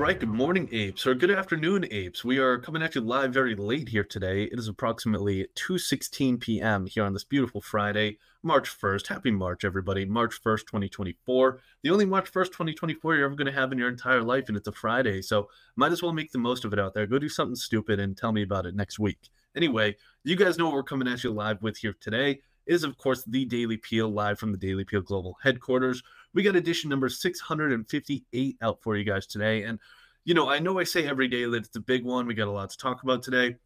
right, good morning, apes, or good afternoon, apes. We are coming at you live very late here today. It is approximately 2:16 p.m. here on this beautiful Friday, March 1st. Happy March, everybody. March 1st, 2024. The only March 1st, 2024 you're ever going to have in your entire life, and it's a Friday, so might as well make the most of it out there. Go do something stupid and tell me about it next week. Anyway, you guys know what we're coming at you live with here today. It is, of course, the Daily Peel live from the Daily Peel Global headquarters. We got edition number 658 out for you guys today. And, you know, I know I say every day that it's a big one. We got a lot to talk about today.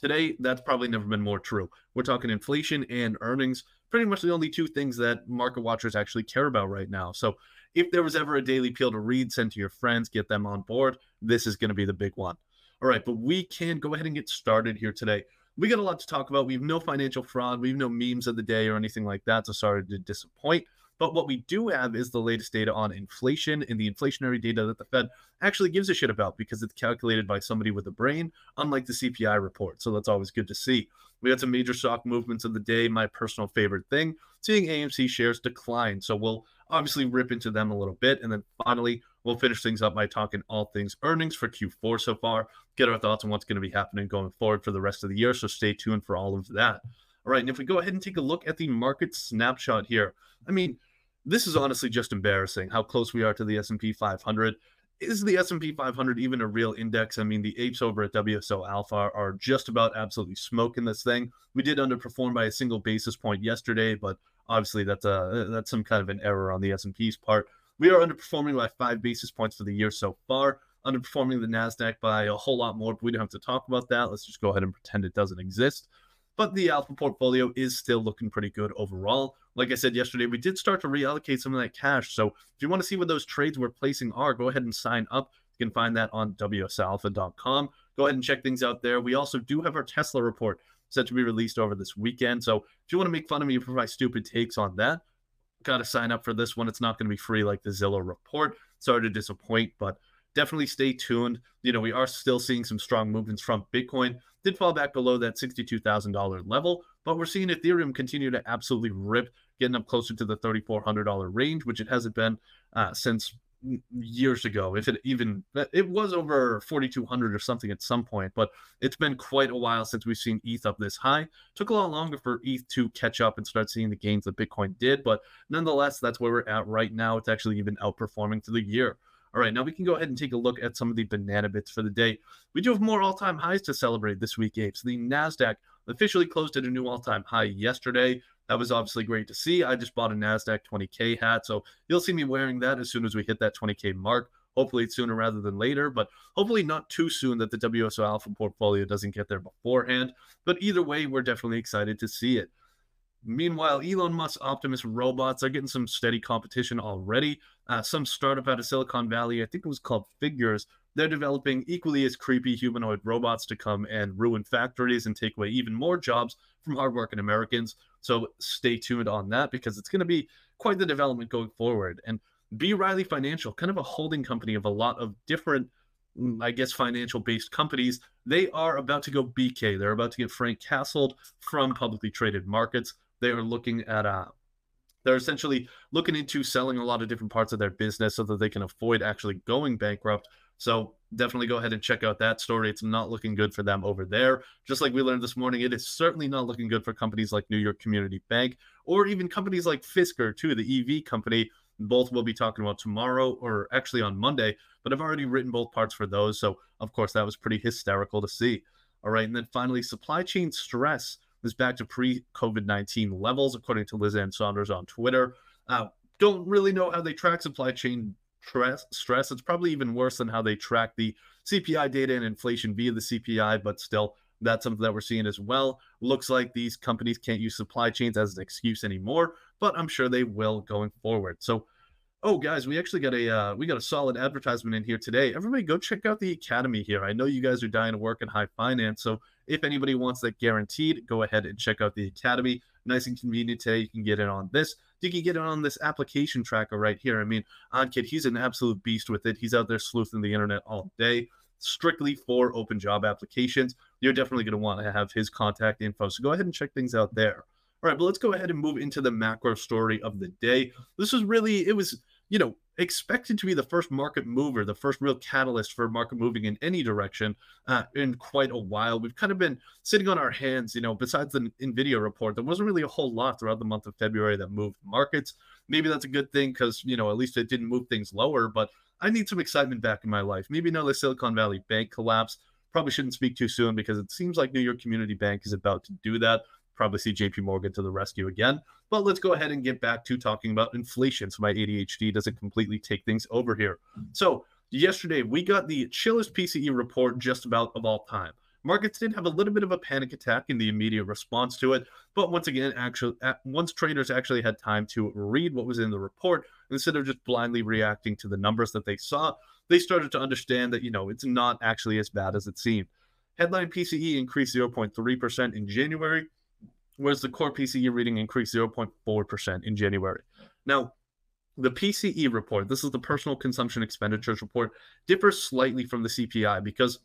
Today, that's probably never been more true. We're talking inflation and earnings, pretty much the only two things that market watchers actually care about right now. So, if there was ever a daily peel to read, send to your friends, get them on board, this is going to be the big one. All right, but we can go ahead and get started here today. We got a lot to talk about. We have no financial fraud, we have no memes of the day or anything like that. So, sorry to disappoint. But what we do have is the latest data on inflation and the inflationary data that the Fed actually gives a shit about because it's calculated by somebody with a brain, unlike the CPI report. So that's always good to see. We had some major stock movements of the day. My personal favorite thing, seeing AMC shares decline. So we'll obviously rip into them a little bit. And then finally, we'll finish things up by talking all things earnings for Q4 so far, get our thoughts on what's going to be happening going forward for the rest of the year. So stay tuned for all of that. All right. And if we go ahead and take a look at the market snapshot here, I mean, this is honestly just embarrassing how close we are to the S&P 500. Is the S&P 500 even a real index? I mean, the apes over at WSO Alpha are just about absolutely smoking this thing. We did underperform by a single basis point yesterday, but obviously that's a that's some kind of an error on the S&P's part. We are underperforming by 5 basis points for the year so far, underperforming the Nasdaq by a whole lot more, but we don't have to talk about that. Let's just go ahead and pretend it doesn't exist but the alpha portfolio is still looking pretty good overall. Like I said yesterday, we did start to reallocate some of that cash. So if you want to see what those trades we're placing are, go ahead and sign up. You can find that on wsoalpha.com. Go ahead and check things out there. We also do have our Tesla report set to be released over this weekend. So if you want to make fun of me for my stupid takes on that, got to sign up for this one. It's not going to be free like the Zillow report. Sorry to disappoint, but definitely stay tuned. You know, we are still seeing some strong movements from Bitcoin. Did fall back below that $62,000 level, but we're seeing Ethereum continue to absolutely rip, getting up closer to the $3,400 range, which it hasn't been uh, since years ago. If it even it was over 4,200 or something at some point, but it's been quite a while since we've seen ETH up this high. Took a lot longer for ETH to catch up and start seeing the gains that Bitcoin did, but nonetheless, that's where we're at right now. It's actually even outperforming through the year. All right, now we can go ahead and take a look at some of the banana bits for the day. We do have more all time highs to celebrate this week, Apes. The NASDAQ officially closed at a new all time high yesterday. That was obviously great to see. I just bought a NASDAQ 20K hat, so you'll see me wearing that as soon as we hit that 20K mark. Hopefully, it's sooner rather than later, but hopefully not too soon that the WSO Alpha portfolio doesn't get there beforehand. But either way, we're definitely excited to see it. Meanwhile, Elon Musk's Optimus robots are getting some steady competition already. Uh, some startup out of Silicon Valley, I think it was called Figures, they're developing equally as creepy humanoid robots to come and ruin factories and take away even more jobs from hardworking Americans. So stay tuned on that because it's going to be quite the development going forward. And B. Riley Financial, kind of a holding company of a lot of different, mm, I guess, financial based companies, they are about to go BK. They're about to get Frank Castled from publicly traded markets. They are looking at uh, they're essentially looking into selling a lot of different parts of their business so that they can avoid actually going bankrupt. So definitely go ahead and check out that story. It's not looking good for them over there. Just like we learned this morning, it is certainly not looking good for companies like New York Community Bank or even companies like Fisker, too, the EV company. Both we'll be talking about tomorrow or actually on Monday, but I've already written both parts for those. So, of course, that was pretty hysterical to see. All right. And then finally, supply chain stress is back to pre COVID 19 levels, according to Liz Ann Sonders on Twitter. Uh, don't really know how they track supply chain stress, stress. It's probably even worse than how they track the CPI data and inflation via the CPI, but still, that's something that we're seeing as well. Looks like these companies can't use supply chains as an excuse anymore, but I'm sure they will going forward. So, oh guys, we actually got a uh, we got a solid advertisement in here today. Everybody, go check out the academy here. I know you guys are dying to work in high finance, so if anybody wants that guaranteed, go ahead and check out the Academy. Nice and convenient today. You can get it on this. You can get it on this application tracker right here. I mean, Onkid, he's an absolute beast with it. He's out there sleuthing the internet all day, strictly for open job applications. You're definitely going to want to have his contact info. So go ahead and check things out there. All right, but let's go ahead and move into the macro story of the day. This was really, it was, you know, expected to be the first market mover, the first real catalyst for market moving in any direction uh, in quite a while. We've kind of been sitting on our hands, you know, besides the NVIDIA report, there wasn't really a whole lot throughout the month of February that moved markets. Maybe that's a good thing because, you know, at least it didn't move things lower, but I need some excitement back in my life. Maybe another Silicon Valley Bank collapse. Probably shouldn't speak too soon because it seems like New York Community Bank is about to do that probably see JP Morgan to the rescue again. But let's go ahead and get back to talking about inflation. So my ADHD doesn't completely take things over here. So yesterday we got the chillest PCE report just about of all time. Markets did have a little bit of a panic attack in the immediate response to it, but once again, actually, once traders actually had time to read what was in the report instead of just blindly reacting to the numbers that they saw, they started to understand that you know it's not actually as bad as it seemed. Headline PCE increased 0.3% in January, whereas the core PCE reading increased 0.4% in January. Now, the PCE report, this is the personal consumption expenditures report, differs slightly from the CPI because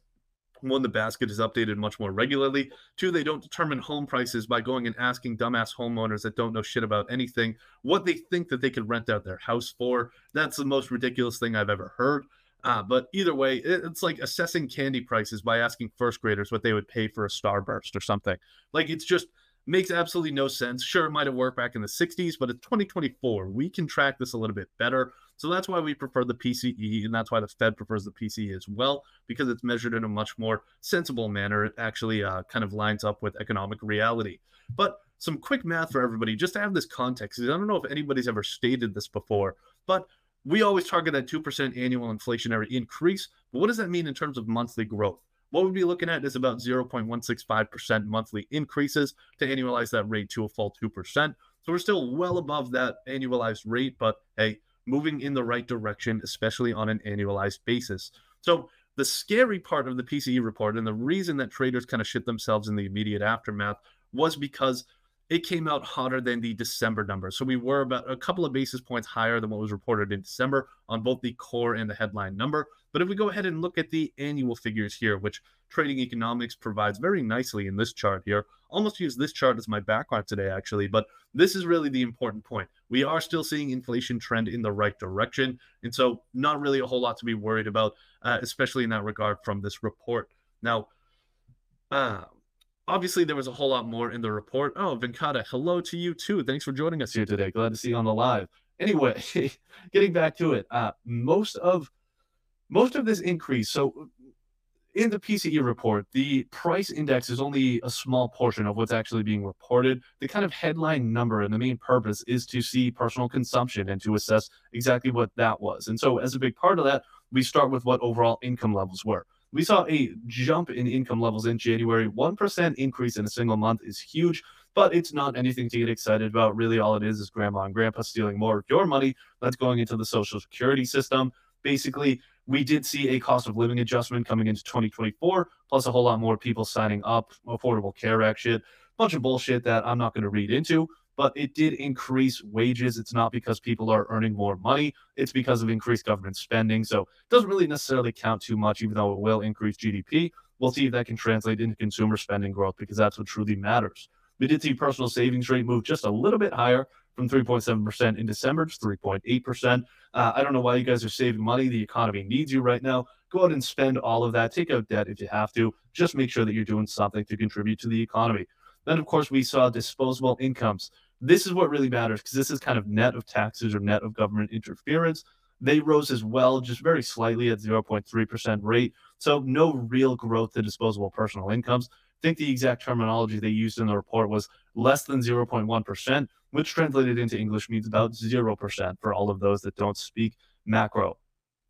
one, the basket is updated much more regularly. Two, they don't determine home prices by going and asking dumbass homeowners that don't know shit about anything what they think that they could rent out their house for. That's the most ridiculous thing I've ever heard. Uh, but either way, it's like assessing candy prices by asking first graders what they would pay for a Starburst or something. Like it's just makes absolutely no sense. Sure, it might have worked back in the 60s, but it's 2024. We can track this a little bit better. So that's why we prefer the PCE, and that's why the Fed prefers the PCE as well, because it's measured in a much more sensible manner. It actually uh, kind of lines up with economic reality. But some quick math for everybody, just to have this context. I don't know if anybody's ever stated this before, but we always target that 2% annual inflationary increase. But what does that mean in terms of monthly growth? What we'd be looking at is about 0.165% monthly increases to annualize that rate to a full 2%. So we're still well above that annualized rate, but hey, moving in the right direction, especially on an annualized basis. So the scary part of the PCE report and the reason that traders kind of shit themselves in the immediate aftermath was because it came out hotter than the December number. So we were about a couple of basis points higher than what was reported in December on both the core and the headline number. But if we go ahead and look at the annual figures here, which trading economics provides very nicely in this chart here, almost use this chart as my background today, actually. But this is really the important point. We are still seeing inflation trend in the right direction. And so, not really a whole lot to be worried about, uh, especially in that regard from this report. Now, uh, obviously there was a whole lot more in the report. Oh, Venkata, hello to you too. Thanks for joining us here today. Glad to see you on the live. Anyway, getting back to it, uh, most of most of this increase. So in the PCE report, the price index is only a small portion of what's actually being reported. The kind of headline number and the main purpose is to see personal consumption and to assess exactly what that was. And so, as a big part of that, we start with what overall income levels were. We saw a jump in income levels in January. 1% increase in a single month is huge, but it's not anything to get excited about. Really, all it is is grandma and grandpa stealing more of your money that's going into the social security system. Basically, we did see a cost of living adjustment coming into 2024, plus a whole lot more people signing up, Affordable Care Act shit, bunch of bullshit that I'm not going to read into but it did increase wages. It's not because people are earning more money, it's because of increased government spending. So it doesn't really necessarily count too much, even though it will increase GDP. We'll see if that can translate into consumer spending growth because that's what truly matters. We did see personal savings rate move just a little bit higher from 3.7% in December to 3.8%. Uh, I don't know why you guys are saving money. The economy needs you right now. Go out and spend all of that. Take out debt if you have to. Just make sure that you're doing something to contribute to the economy. Then, of course, we saw disposable incomes this is what really matters because this is kind of net of taxes or net of government interference. They rose as well, just very slightly at 0.3% rate. So no real growth in disposable personal incomes. I think the exact terminology they used in the report was less than 0.1%, which translated into English means about 0% for all of those that don't speak macro.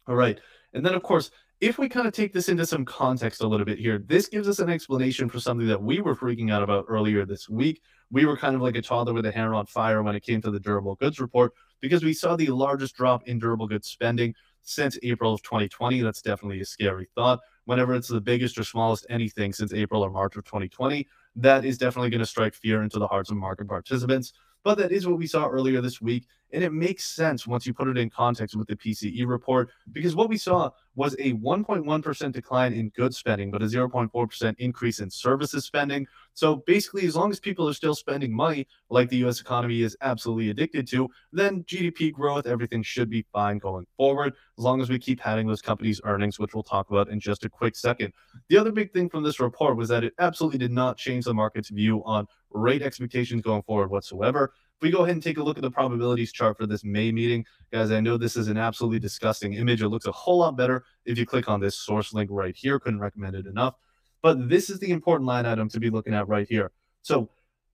All right. And then, of course, if we kind of take this into some context a little bit here, this gives us an explanation for something that we were freaking out about earlier this week. We were kind of like a toddler with a hair on fire when it came to the durable goods report because we saw the largest drop in durable goods spending since April of 2020. That's definitely a scary thought. Whenever it's the biggest or smallest anything since April or March of 2020, that is definitely going to strike fear into the hearts of market participants. But that is what we saw earlier this week. And it makes sense once you put it in context with the PCE report, because what we saw was a 1.1% decline in goods spending, but a 0.4% increase in services spending. So basically, as long as people are still spending money, like the US economy is absolutely addicted to, then GDP growth, everything should be fine going forward, as long as we keep having those companies' earnings, which we'll talk about in just a quick second. The other big thing from this report was that it absolutely did not change the market's view on rate expectations going forward whatsoever. If we go ahead and take a look at the probabilities chart for this May meeting, guys, I know this is an absolutely disgusting image. It looks a whole lot better if you click on this source link right here. Couldn't recommend it enough. But this is the important line item to be looking at right here. So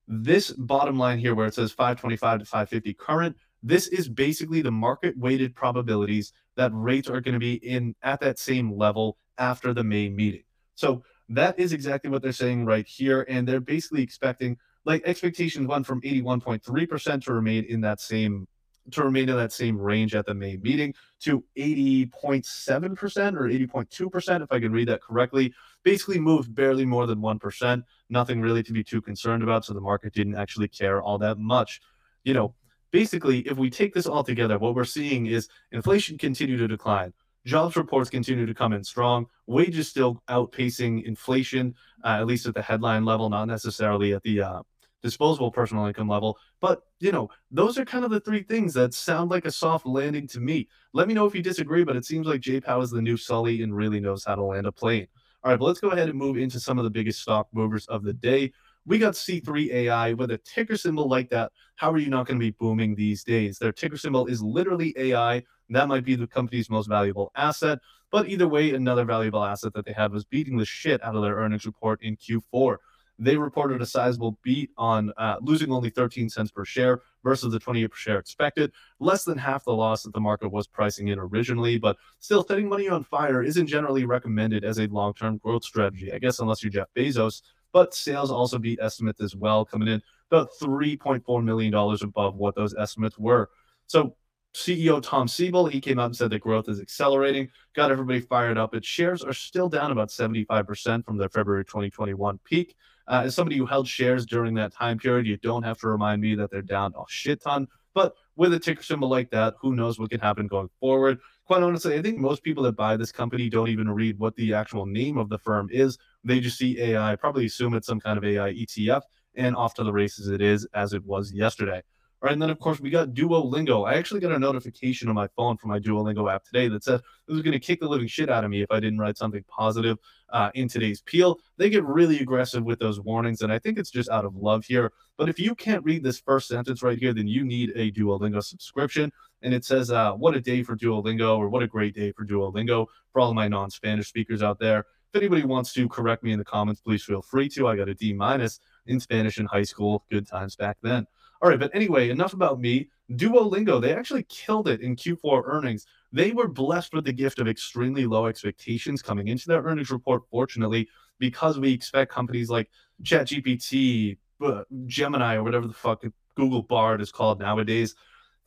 this bottom line here where it says 525 to 550 current, this is basically the market weighted probabilities that rates are going to be in at that same level after the May meeting. So that is exactly what they're saying right here. And they're basically expecting like expectations went from 81.3% to remain in that same to remain in that same range at the May meeting to 80.7% or 80.2%, if I can read that correctly. Basically moved barely more than 1%. Nothing really to be too concerned about. So the market didn't actually care all that much. You know, basically, if we take this all together, what we're seeing is inflation continue to decline. Jobs reports continue to come in strong. Wages still outpacing inflation, uh, at least at the headline level, not necessarily at the uh, disposable personal income level. But, you know, those are kind of the three things that sound like a soft landing to me. Let me know if you disagree, but it seems like J Pow is the new Sully and really knows how to land a plane. All right, but let's go ahead and move into some of the biggest stock movers of the day. We got C3 AI with a ticker symbol like that. How are you not going to be booming these days? Their ticker symbol is literally AI. That might be the company's most valuable asset. But either way, another valuable asset that they had was beating the shit out of their earnings report in Q4. They reported a sizable beat on uh, losing only 13 cents per share versus the 28 per share expected, less than half the loss that the market was pricing in originally. But still, setting money on fire isn't generally recommended as a long term growth strategy, I guess, unless you're Jeff Bezos. But sales also beat estimates as well, coming in about $3.4 million above what those estimates were. So CEO Tom Siebel, he came out and said that growth is accelerating, got everybody fired up. Its shares are still down about 75% from their February 2021 peak. Uh, as somebody who held shares during that time period, you don't have to remind me that they're down a shit ton. But with a ticker symbol like that, who knows what can happen going forward? Quite honestly, I think most people that buy this company don't even read what the actual name of the firm is. They just see AI, probably assume it's some kind of AI ETF, and off to the races it is, as it was yesterday. And then, of course, we got Duolingo. I actually got a notification on my phone from my Duolingo app today that said it was going to kick the living shit out of me if I didn't write something positive uh, in today's peel. They get really aggressive with those warnings, and I think it's just out of love here. But if you can't read this first sentence right here, then you need a Duolingo subscription. And it says, uh, What a day for Duolingo, or what a great day for Duolingo for all my non Spanish speakers out there. If anybody wants to correct me in the comments, please feel free to. I got a D minus in Spanish in high school. Good times back then. All right, but anyway, enough about me. Duolingo, they actually killed it in Q4 earnings. They were blessed with the gift of extremely low expectations coming into their earnings report, fortunately, because we expect companies like ChatGPT, uh, Gemini, or whatever the fuck Google Bard is called nowadays,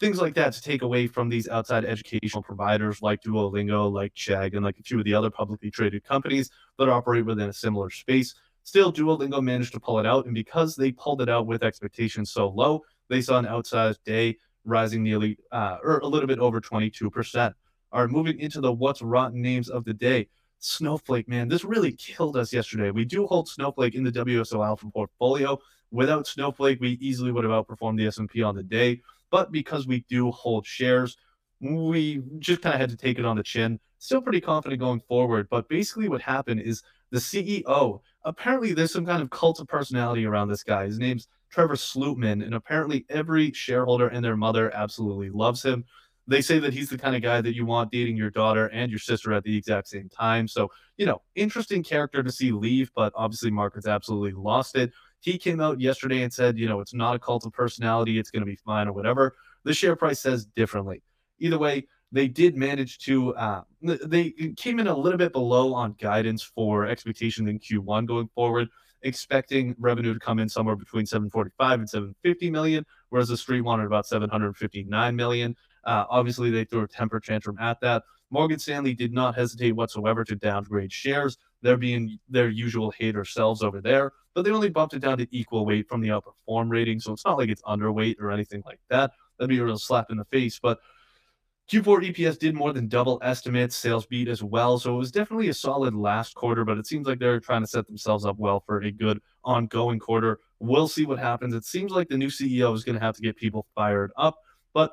things like that to take away from these outside educational providers like Duolingo, like Chegg, and like a few of the other publicly traded companies that operate within a similar space. Still, Duolingo managed to pull it out, and because they pulled it out with expectations so low, they saw an outsized day, rising nearly uh, or a little bit over 22%. All right, moving into the what's rotten names of the day. Snowflake, man, this really killed us yesterday. We do hold Snowflake in the WSO Alpha portfolio. Without Snowflake, we easily would have outperformed the S&P on the day. But because we do hold shares, we just kind of had to take it on the chin. Still pretty confident going forward. But basically, what happened is the CEO. Apparently, there's some kind of cult of personality around this guy. His name's Trevor Slootman, and apparently, every shareholder and their mother absolutely loves him. They say that he's the kind of guy that you want dating your daughter and your sister at the exact same time. So, you know, interesting character to see leave, but obviously, markets absolutely lost it. He came out yesterday and said, you know, it's not a cult of personality, it's going to be fine or whatever. The share price says differently. Either way, they did manage to uh, they came in a little bit below on guidance for expectations in Q1 going forward, expecting revenue to come in somewhere between 745 and 750 million, whereas the street wanted about 759 million. Uh, obviously, they threw a temper tantrum at that. Morgan Stanley did not hesitate whatsoever to downgrade shares. They're being their usual hater selves over there, but they only bumped it down to equal weight from the outperform rating. So it's not like it's underweight or anything like that. That'd be a real slap in the face. But Q4 EPS did more than double estimates, sales beat as well. So it was definitely a solid last quarter, but it seems like they're trying to set themselves up well for a good ongoing quarter. We'll see what happens. It seems like the new CEO is going to have to get people fired up, but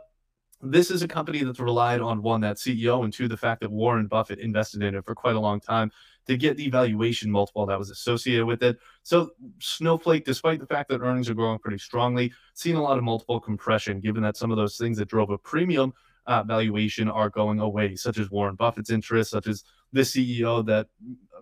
this is a company that's relied on one, that CEO, and two, the fact that Warren Buffett invested in it for quite a long time to get the valuation multiple that was associated with it. So Snowflake, despite the fact that earnings are growing pretty strongly, seen a lot of multiple compression, given that some of those things that drove a premium uh, valuation are going away, such as Warren Buffett's interest, such as the CEO that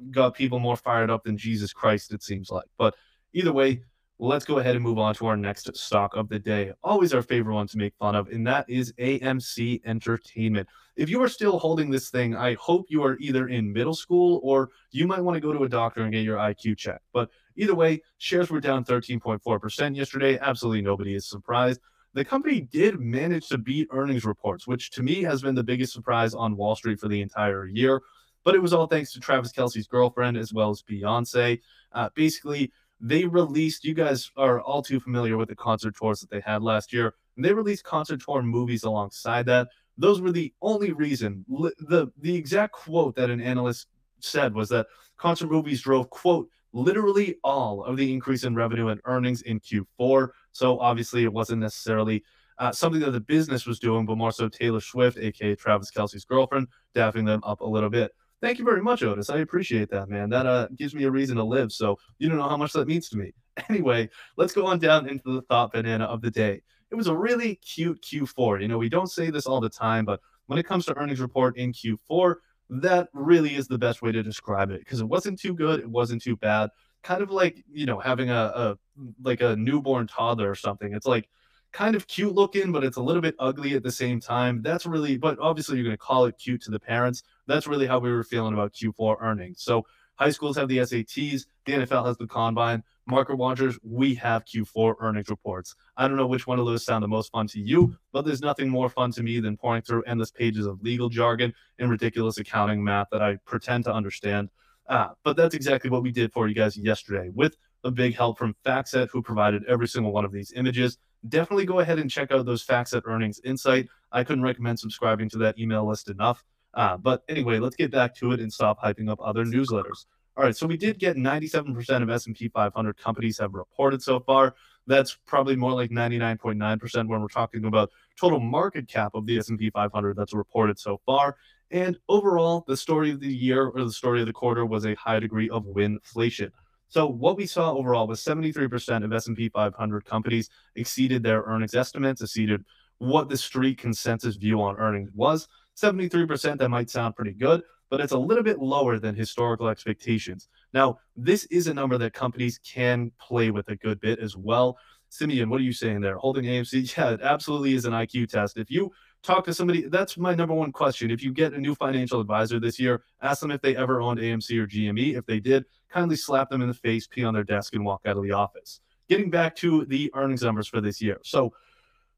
got people more fired up than Jesus Christ, it seems like. But either way, let's go ahead and move on to our next stock of the day. Always our favorite one to make fun of, and that is AMC Entertainment. If you are still holding this thing, I hope you are either in middle school or you might want to go to a doctor and get your IQ checked. But either way, shares were down 13.4% yesterday. Absolutely nobody is surprised the company did manage to beat earnings reports, which to me has been the biggest surprise on Wall Street for the entire year. But it was all thanks to Travis Kelce's girlfriend as well as Beyonce. Uh, basically, they released, you guys are all too familiar with the concert tours that they had last year. And They released concert tour movies alongside that. Those were the only reason. The, the exact quote that an analyst said was that concert movies drove, quote, literally all of the increase in revenue and earnings in Q4. So obviously, it wasn't necessarily uh, something that the business was doing, but more so Taylor Swift, aka Travis Kelce's girlfriend, daffing them up a little bit. Thank you very much, Otis. I appreciate that, man. That uh, gives me a reason to live. So you don't know how much that means to me. Anyway, let's go on down into the thought banana of the day. It was a really cute Q4. You know, we don't say this all the time, but when it comes to earnings report in Q4, that really is the best way to describe it because it wasn't too good, it wasn't too bad. Kind of like you know having a, a like a newborn toddler or something. It's like kind of cute looking, but it's a little bit ugly at the same time. That's really, but obviously you're going to call it cute to the parents. That's really how we were feeling about Q4 earnings. So high schools have the SATs, the NFL has the combine. Market watchers, we have Q4 earnings reports. I don't know which one of those sound the most fun to you, but there's nothing more fun to me than poring through endless pages of legal jargon and ridiculous accounting math that I pretend to understand. Uh, but that's exactly what we did for you guys yesterday with a big help from FactSet, who provided every single one of these images. Definitely go ahead and check out those FactSet earnings insight. I couldn't recommend subscribing to that email list enough. Uh, but anyway, let's get back to it and stop hyping up other newsletters. All right, so we did get 97% of S&P 500 companies have reported so far. That's probably more like 99.9% when we're talking about total market cap of the S&P 500 that's reported so far. And overall, the story of the year or the story of the quarter was a high degree of winflation. So what we saw overall was 73% of S&P 500 companies exceeded their earnings estimates, exceeded what the street consensus view on earnings was. 73%, that might sound pretty good, but it's a little bit lower than historical expectations. Now, this is a number that companies can play with a good bit as well. Simeon, what are you saying there? Holding AMC? Yeah, it absolutely is an IQ test. If you talk to somebody, that's my number one question. If you get a new financial advisor this year, ask them if they ever owned AMC or GME. If they did, kindly slap them in the face, pee on their desk, and walk out of the office. Getting back to the earnings numbers for this year. So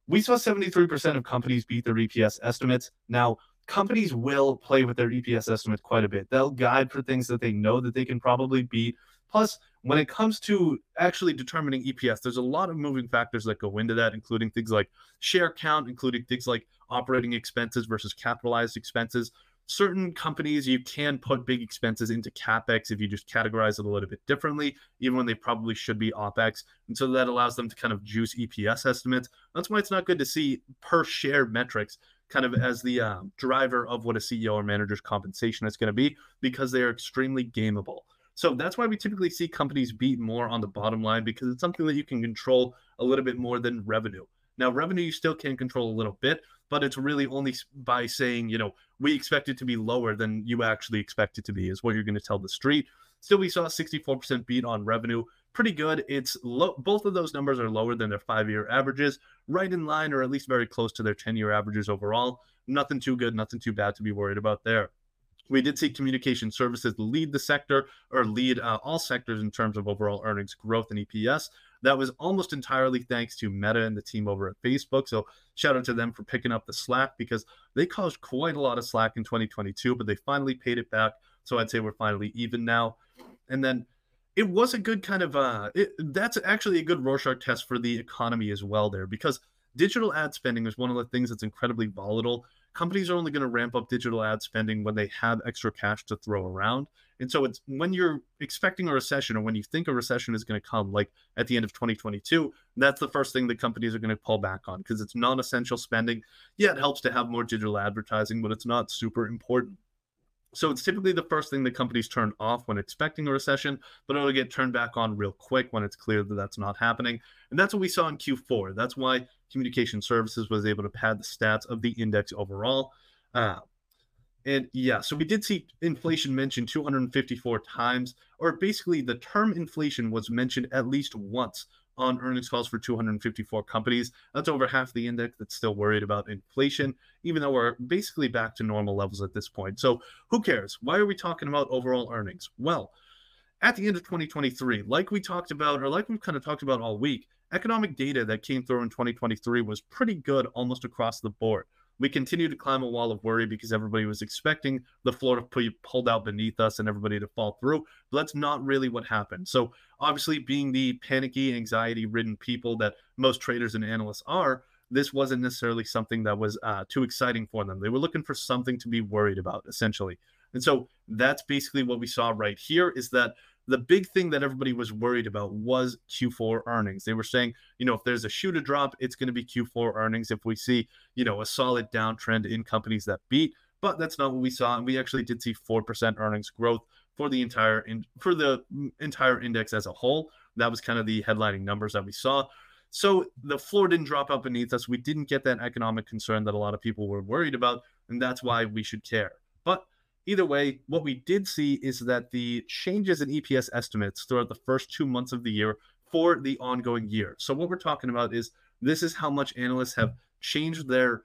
we saw 73% of companies beat their EPS estimates. Now, companies will play with their EPS estimate quite a bit. They'll guide for things that they know that they can probably beat. Plus, when it comes to actually determining EPS, there's a lot of moving factors that go into that, including things like share count, including things like operating expenses versus capitalized expenses. Certain companies, you can put big expenses into CapEx if you just categorize it a little bit differently, even when they probably should be OpEx. And so that allows them to kind of juice EPS estimates. That's why it's not good to see per share metrics kind of as the um, driver of what a CEO or manager's compensation is going to be because they are extremely gameable. So that's why we typically see companies beat more on the bottom line because it's something that you can control a little bit more than revenue. Now, revenue you still can control a little bit, but it's really only by saying, you know, we expect it to be lower than you actually expect it to be, is what you're going to tell the street. Still, we saw a 64% beat on revenue. Pretty good. It's low. Both of those numbers are lower than their five year averages, right in line or at least very close to their 10 year averages overall. Nothing too good, nothing too bad to be worried about there. We did see communication services lead the sector or lead uh, all sectors in terms of overall earnings growth and EPS. That was almost entirely thanks to Meta and the team over at Facebook. So shout out to them for picking up the slack because they caused quite a lot of slack in 2022, but they finally paid it back. So I'd say we're finally even now. And then it was a good kind of uh it, that's actually a good Rorschach test for the economy as well there because digital ad spending is one of the things that's incredibly volatile companies are only going to ramp up digital ad spending when they have extra cash to throw around. And so it's when you're expecting a recession or when you think a recession is going to come, like at the end of 2022, that's the first thing that companies are going to pull back on because it's non essential spending. Yeah, it helps to have more digital advertising, but it's not super important. So it's typically the first thing that companies turn off when expecting a recession, but it'll get turned back on real quick when it's clear that that's not happening. And that's what we saw in Q4. That's why communication services was able to pad the stats of the index overall. Uh, and yeah, so we did see inflation mentioned 254 times, or basically the term inflation was mentioned at least once on earnings calls for 254 companies. That's over half the index that's still worried about inflation, even though we're basically back to normal levels at this point. So who cares? Why are we talking about overall earnings? Well, at the end of 2023, like we talked about, or like we've kind of talked about all week, economic data that came through in 2023 was pretty good almost across the board we continued to climb a wall of worry because everybody was expecting the floor to be pulled out beneath us and everybody to fall through. But that's not really what happened. So, obviously, being the panicky, anxiety ridden people that most traders and analysts are, this wasn't necessarily something that was uh, too exciting for them. They were looking for something to be worried about, essentially. And so that's basically what we saw right here is that the big thing that everybody was worried about was Q4 earnings. They were saying, you know, if there's a shoe to drop, it's going to be Q4 earnings. If we see, you know, a solid downtrend in companies that beat, but that's not what we saw. And we actually did see 4% earnings growth for the entire in, for the entire index as a whole. That was kind of the headlining numbers that we saw. So the floor didn't drop out beneath us. We didn't get that economic concern that a lot of people were worried about, and that's why we should care. But either way, what we did see is that the changes in EPS estimates throughout the first two months of the year for the ongoing year. So what we're talking about is this is how much analysts have changed their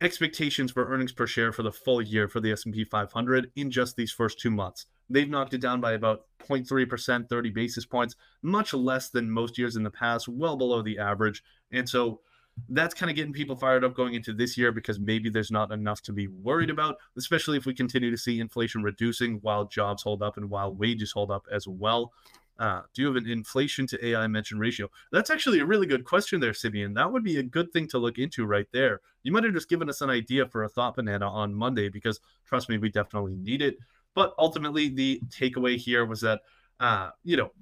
expectations for earnings per share for the full year for the S&P 500 in just these first two months. They've knocked it down by about 0.3%, 30 basis points, much less than most years in the past, well below the average. And so that's kind of getting people fired up going into this year because maybe there's not enough to be worried about, especially if we continue to see inflation reducing while jobs hold up and while wages hold up as well. Uh, do you have an inflation to AI mention ratio? That's actually a really good question there, Simeon. That would be a good thing to look into right there. You might have just given us an idea for a thought banana on Monday because trust me, we definitely need it. But ultimately, the takeaway here was that uh, you know,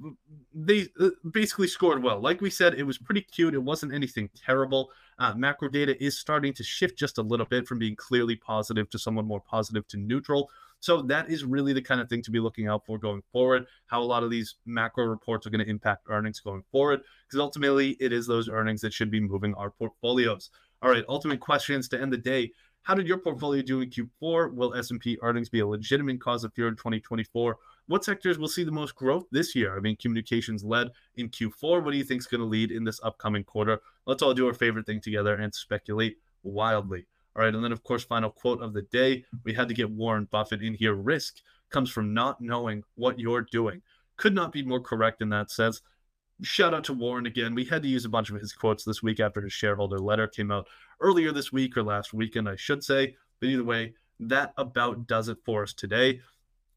they uh, basically scored well. Like we said, it was pretty cute. It wasn't anything terrible. Uh, macro data is starting to shift just a little bit from being clearly positive to someone more positive to neutral. So that is really the kind of thing to be looking out for going forward. How a lot of these macro reports are going to impact earnings going forward, because ultimately it is those earnings that should be moving our portfolios. All right, ultimate questions to end the day. How did your portfolio do in Q4? Will S&P earnings be a legitimate cause of fear in 2024? What sectors will see the most growth this year? I mean, communications led in Q4. What do you think is going to lead in this upcoming quarter? Let's all do our favorite thing together and speculate wildly. All right. And then, of course, final quote of the day. We had to get Warren Buffett in here. Risk comes from not knowing what you're doing. Could not be more correct in that sense. Shout out to Warren again. We had to use a bunch of his quotes this week after his shareholder letter came out earlier this week or last weekend, I should say. But either way, that about does it for us today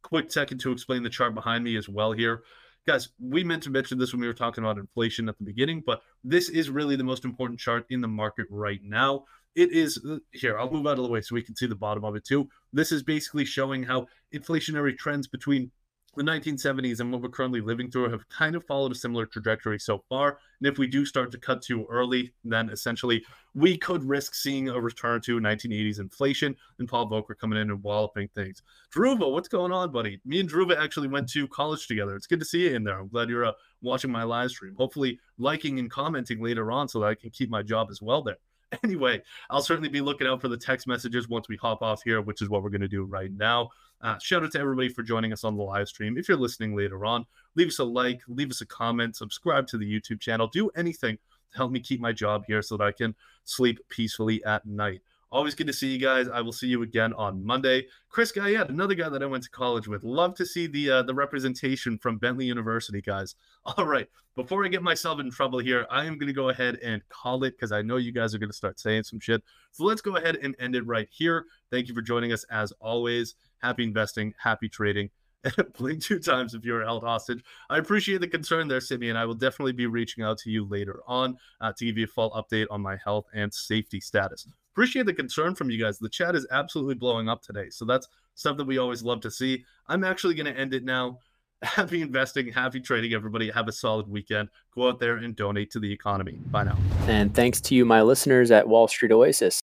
quick second to explain the chart behind me as well here. Guys, we meant to mention this when we were talking about inflation at the beginning, but this is really the most important chart in the market right now. It is here, I'll move out of the way so we can see the bottom of it too. This is basically showing how inflationary trends between the 1970s and what we're currently living through have kind of followed a similar trajectory so far. And if we do start to cut too early, then essentially we could risk seeing a return to 1980s inflation and Paul Volcker coming in and walloping things. Druva, what's going on, buddy? Me and Druva actually went to college together. It's good to see you in there. I'm glad you're uh, watching my live stream. Hopefully, liking and commenting later on so that I can keep my job as well there. Anyway, I'll certainly be looking out for the text messages once we hop off here, which is what we're going to do right now. Uh, shout out to everybody for joining us on the live stream. If you're listening later on, leave us a like, leave us a comment, subscribe to the YouTube channel, do anything to help me keep my job here so that I can sleep peacefully at night. Always good to see you guys. I will see you again on Monday. Chris Guyette, another guy that I went to college with. Love to see the uh, the representation from Bentley University, guys. All right, before I get myself in trouble here, I am going to go ahead and call it because I know you guys are going to start saying some shit. So let's go ahead and end it right here. Thank you for joining us as always. Happy investing, happy trading. blink two times if you're held hostage. I appreciate the concern there, Simeon. I will definitely be reaching out to you later on uh, to give you a full update on my health and safety status. Appreciate the concern from you guys. The chat is absolutely blowing up today. So that's something we always love to see. I'm actually going to end it now. Happy investing, happy trading, everybody. Have a solid weekend. Go out there and donate to the economy. Bye now. And thanks to you, my listeners at Wall Street Oasis.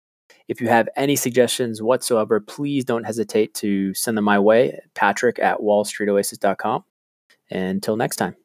If you have any suggestions whatsoever, please don't hesitate to send them my way, patrick at wallstreetoasis.com. Until next time.